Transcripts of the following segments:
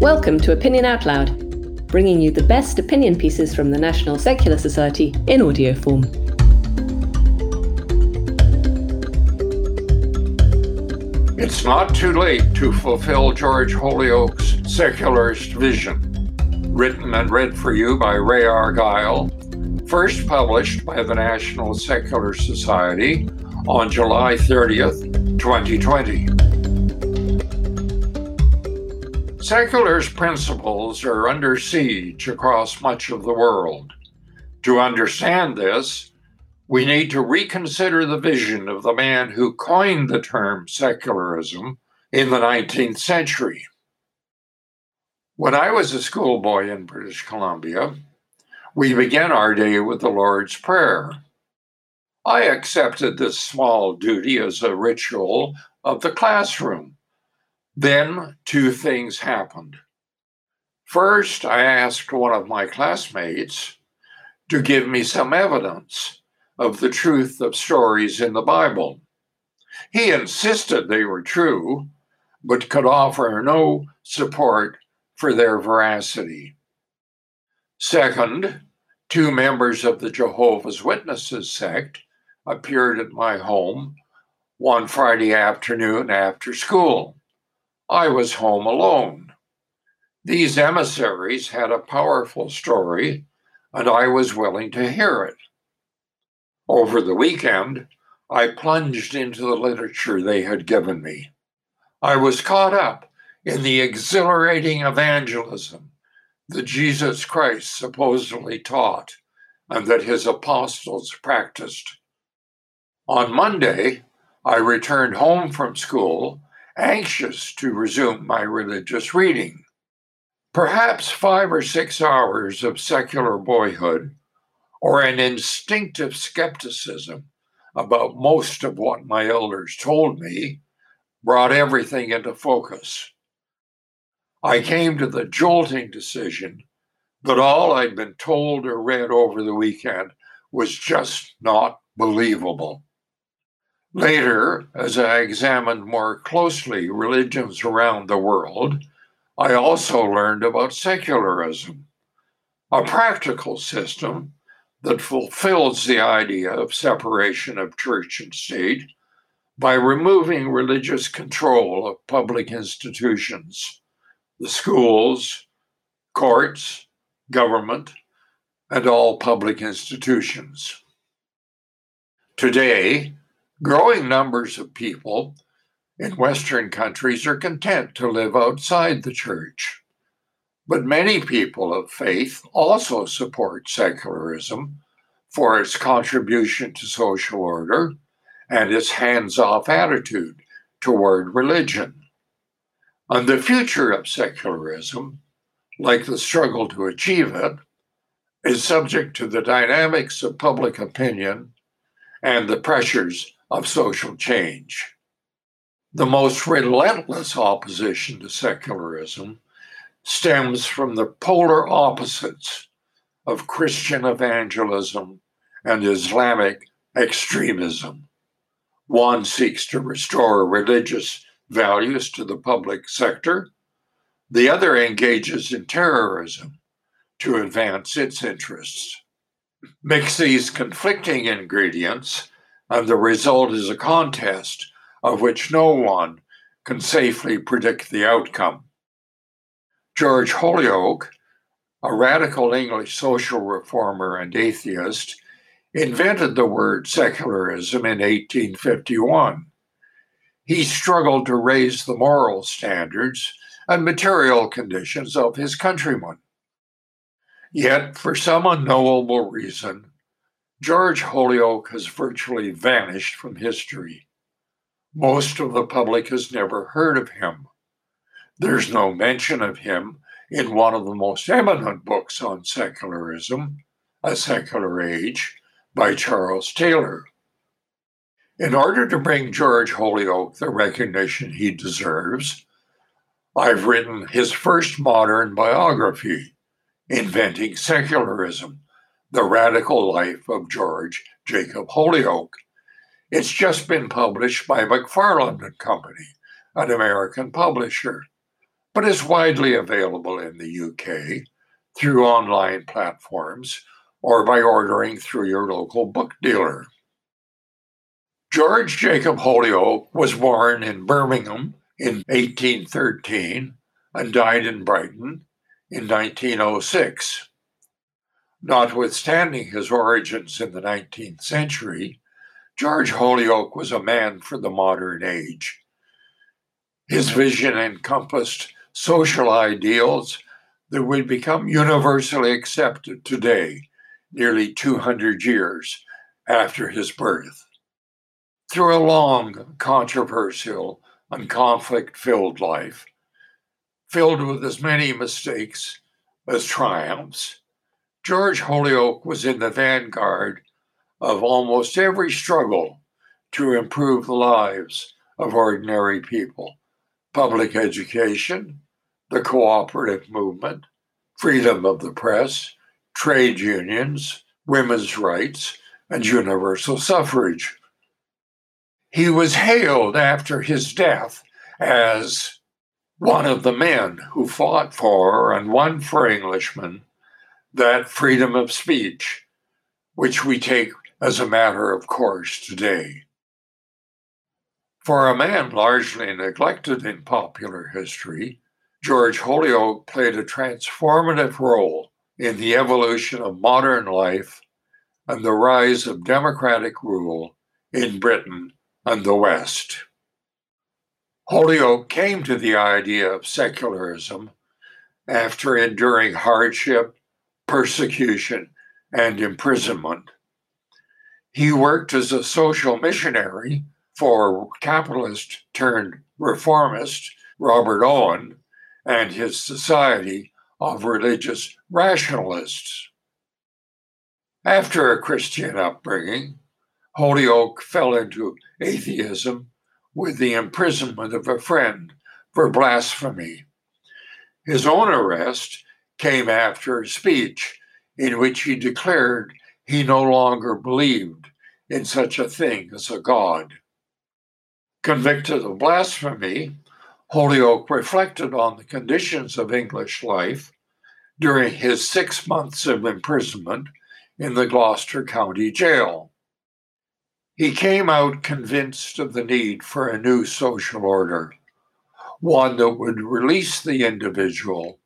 Welcome to Opinion Out Loud, bringing you the best opinion pieces from the National Secular Society in audio form. It's not too late to fulfill George Holyoake's secularist vision. Written and read for you by Ray Argyle, first published by the National Secular Society on July 30th, 2020. Secularist principles are under siege across much of the world. To understand this, we need to reconsider the vision of the man who coined the term secularism in the 19th century. When I was a schoolboy in British Columbia, we began our day with the Lord's Prayer. I accepted this small duty as a ritual of the classroom. Then two things happened. First, I asked one of my classmates to give me some evidence of the truth of stories in the Bible. He insisted they were true, but could offer no support for their veracity. Second, two members of the Jehovah's Witnesses sect appeared at my home one Friday afternoon after school. I was home alone. These emissaries had a powerful story, and I was willing to hear it. Over the weekend, I plunged into the literature they had given me. I was caught up in the exhilarating evangelism that Jesus Christ supposedly taught and that his apostles practiced. On Monday, I returned home from school, anxious to resume my religious reading. Perhaps five or six hours of secular boyhood, or an instinctive skepticism about most of what my elders told me, brought everything into focus. I came to the jolting decision that all I'd been told or read over the weekend was just not believable. Later, as I examined more closely religions around the world, I also learned about secularism, a practical system that fulfills the idea of separation of church and state by removing religious control of public institutions, the schools, courts, government, and all public institutions. Today, Growing numbers of people in Western countries are content to live outside the church. But many people of faith also support secularism for its contribution to social order and its hands off attitude toward religion. And the future of secularism, like the struggle to achieve it, is subject to the dynamics of public opinion and the pressures of social change. The most relentless opposition to secularism stems from the polar opposites of Christian evangelism and Islamic extremism. One seeks to restore religious values to the public sector, the other engages in terrorism to advance its interests. Mix these conflicting ingredients and the result is a contest of which no one can safely predict the outcome. George Holyoake, a radical English social reformer and atheist, invented the word secularism in 1851. He struggled to raise the moral standards and material conditions of his countrymen. Yet, for some unknowable reason, George Holyoake has virtually vanished from history. Most of the public has never heard of him. There's no mention of him in one of the most eminent books on secularism, A Secular Age, by Charles Taylor. In order to bring George Holyoake the recognition he deserves, I've written his first modern biography, Inventing Secularism the Radical Life of George Jacob Holyoake. It's just been published by McFarland and Company, an American publisher. but is widely available in the UK through online platforms or by ordering through your local book dealer. George Jacob Holyoake was born in Birmingham in 1813 and died in Brighton in 1906. Notwithstanding his origins in the 19th century, George Holyoake was a man for the modern age. His vision encompassed social ideals that would become universally accepted today, nearly 200 years after his birth. Through a long, controversial, and conflict filled life, filled with as many mistakes as triumphs, George Holyoake was in the vanguard of almost every struggle to improve the lives of ordinary people public education, the cooperative movement, freedom of the press, trade unions, women's rights, and universal suffrage. He was hailed after his death as one of the men who fought for and won for Englishmen that freedom of speech, which we take as a matter of course today. For a man largely neglected in popular history, George Holyoake played a transformative role in the evolution of modern life and the rise of democratic rule in Britain and the West. Holyoake came to the idea of secularism after enduring hardship, persecution, and imprisonment. He worked as a social missionary for capitalist turned reformist Robert Owen and his Society of Religious Rationalists. After a Christian upbringing, Holyoake fell into atheism with the imprisonment of a friend for blasphemy. His own arrest came after a speech in which he declared he no longer believed in such a thing as a God. Convicted of blasphemy, Holyoake reflected on the conditions of English life during his six months of imprisonment in the Gloucester County Jail. He came out convinced of the need for a new social order, one that would release the individual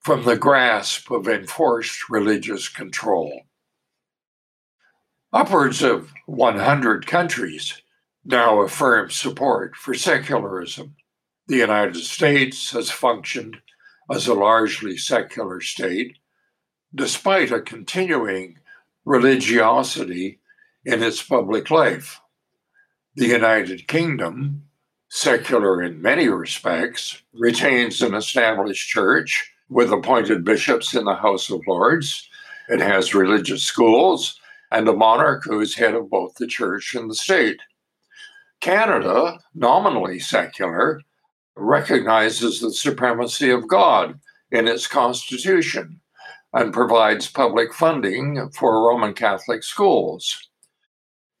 from the grasp of enforced religious control. Upwards of 100 countries now affirm support for secularism. The United States has functioned as a largely secular state, despite a continuing religiosity in its public life. The United Kingdom, secular in many respects, retains an established church with appointed bishops in the House of Lords. It has religious schools and a monarch who is head of both the church and the state. Canada, nominally secular, recognizes the supremacy of God in its constitution and provides public funding for Roman Catholic schools.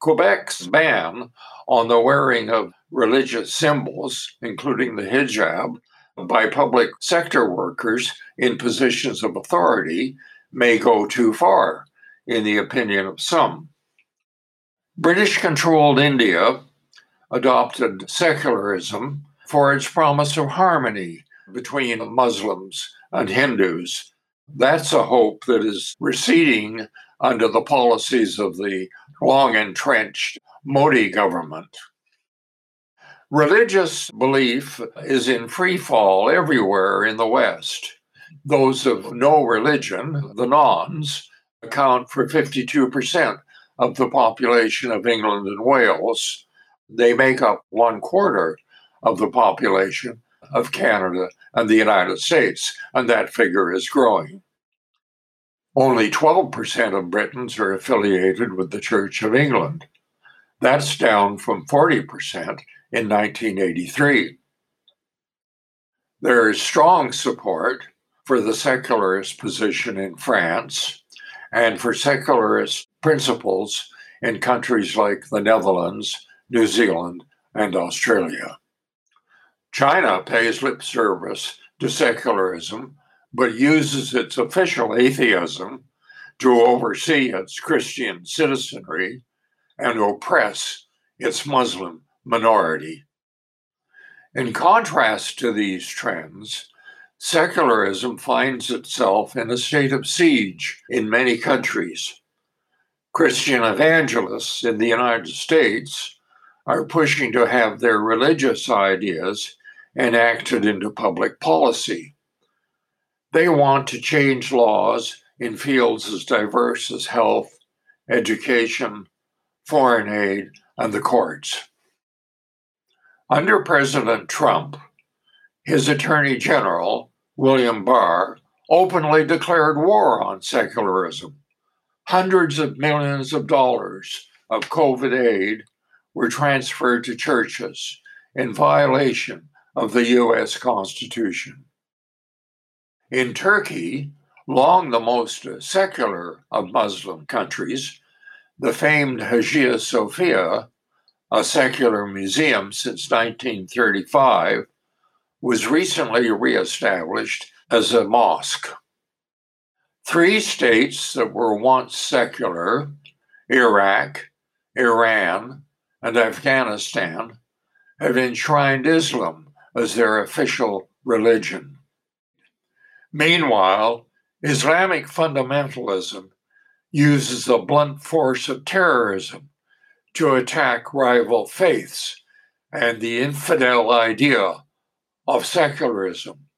Quebec's ban on the wearing of religious symbols, including the hijab, by public sector workers in positions of authority may go too far, in the opinion of some. British controlled India adopted secularism for its promise of harmony between Muslims and Hindus. That's a hope that is receding under the policies of the long entrenched Modi government. Religious belief is in free fall everywhere in the West. Those of no religion, the nones, account for 52% of the population of England and Wales. They make up one quarter of the population of Canada and the United States, and that figure is growing. Only 12% of Britons are affiliated with the Church of England. That's down from 40% in 1983. There is strong support for the secularist position in France and for secularist principles in countries like the Netherlands, New Zealand, and Australia. China pays lip service to secularism, but uses its official atheism to oversee its Christian citizenry and oppress its Muslim minority. In contrast to these trends, secularism finds itself in a state of siege in many countries. Christian evangelists in the United States are pushing to have their religious ideas enacted into public policy. They want to change laws in fields as diverse as health, education, foreign aid, and the courts. Under President Trump, his Attorney General, William Barr, openly declared war on secularism. Hundreds of millions of dollars of COVID aid were transferred to churches in violation of the US Constitution. In Turkey, long the most secular of Muslim countries, the famed Hagia Sophia, a secular museum since 1935, was recently reestablished as a mosque. Three states that were once secular, Iraq, Iran, and Afghanistan, have enshrined Islam as their official religion. Meanwhile, Islamic fundamentalism uses the blunt force of terrorism to attack rival faiths and the infidel idea of secularism.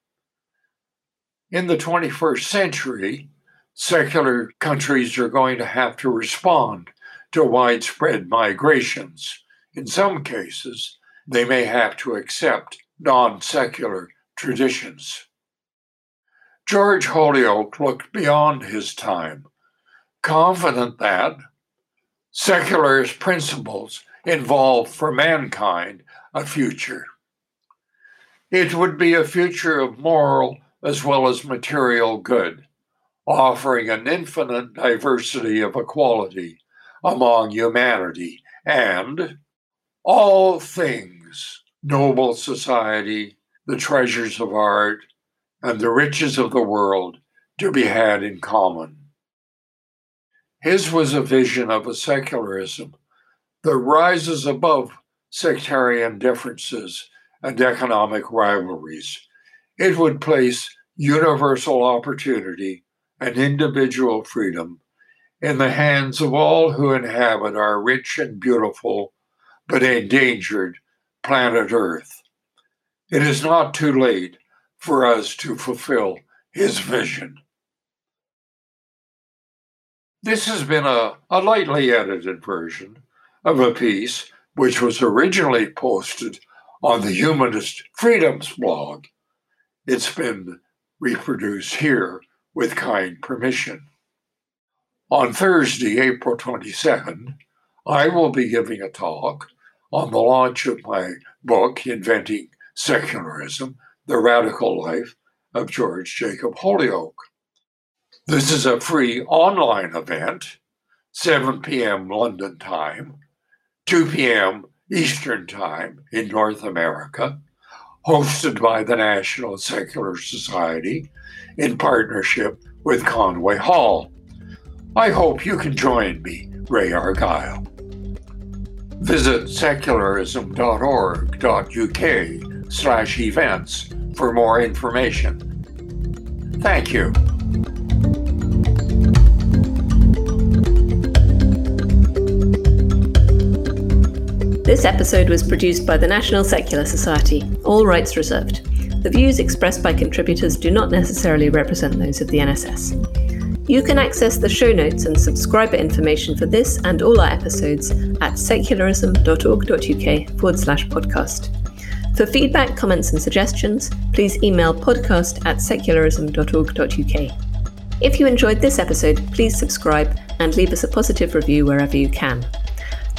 In the 21st century, secular countries are going to have to respond to widespread migrations. In some cases, they may have to accept non secular traditions. George Holyoake looked beyond his time, confident that secularist principles involve for mankind a future. It would be a future of moral as well as material good, offering an infinite diversity of equality among humanity and all things noble society, the treasures of art, and the riches of the world to be had in common. His was a vision of a secularism that rises above sectarian differences and economic rivalries. It would place universal opportunity and individual freedom in the hands of all who inhabit our rich and beautiful but endangered planet Earth. It is not too late for us to fulfill his vision. This has been a, a lightly edited version of a piece which was originally posted on the Humanist Freedoms blog. It's been reproduced here with kind permission. On Thursday, April 22nd, I will be giving a talk on the launch of my book, Inventing Secularism the Radical Life of George Jacob Holyoake. This is a free online event, 7 p.m. London time, 2 p.m. Eastern Time in North America, hosted by the National Secular Society in partnership with Conway Hall. I hope you can join me, Ray Argyle. Visit secularism.org.uk slash events for more information. Thank you. This episode was produced by the National Secular Society, all rights reserved. The views expressed by contributors do not necessarily represent those of the NSS. You can access the show notes and subscriber information for this and all our episodes at secularism.org.uk forward slash podcast. For feedback, comments, and suggestions, please email podcast at secularism.org.uk. If you enjoyed this episode, please subscribe and leave us a positive review wherever you can.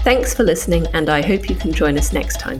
Thanks for listening, and I hope you can join us next time.